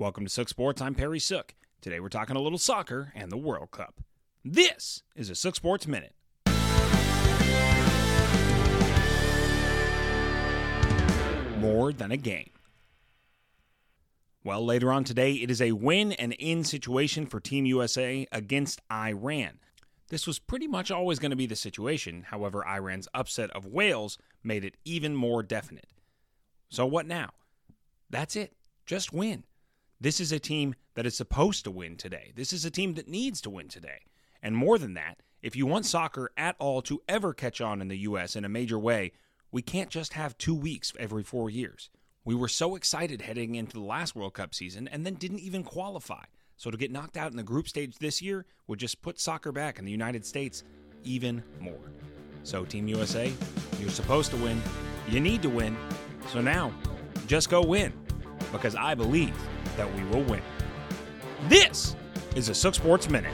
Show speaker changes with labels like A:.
A: Welcome to Sook Sports. I'm Perry Sook. Today we're talking a little soccer and the World Cup. This is a Sook Sports Minute. More than a game. Well, later on today, it is a win and in situation for Team USA against Iran. This was pretty much always going to be the situation. However, Iran's upset of Wales made it even more definite. So, what now? That's it. Just win. This is a team that is supposed to win today. This is a team that needs to win today. And more than that, if you want soccer at all to ever catch on in the U.S. in a major way, we can't just have two weeks every four years. We were so excited heading into the last World Cup season and then didn't even qualify. So to get knocked out in the group stage this year would just put soccer back in the United States even more. So, Team USA, you're supposed to win. You need to win. So now, just go win because I believe that we will win. This is a Sook Sports Minute.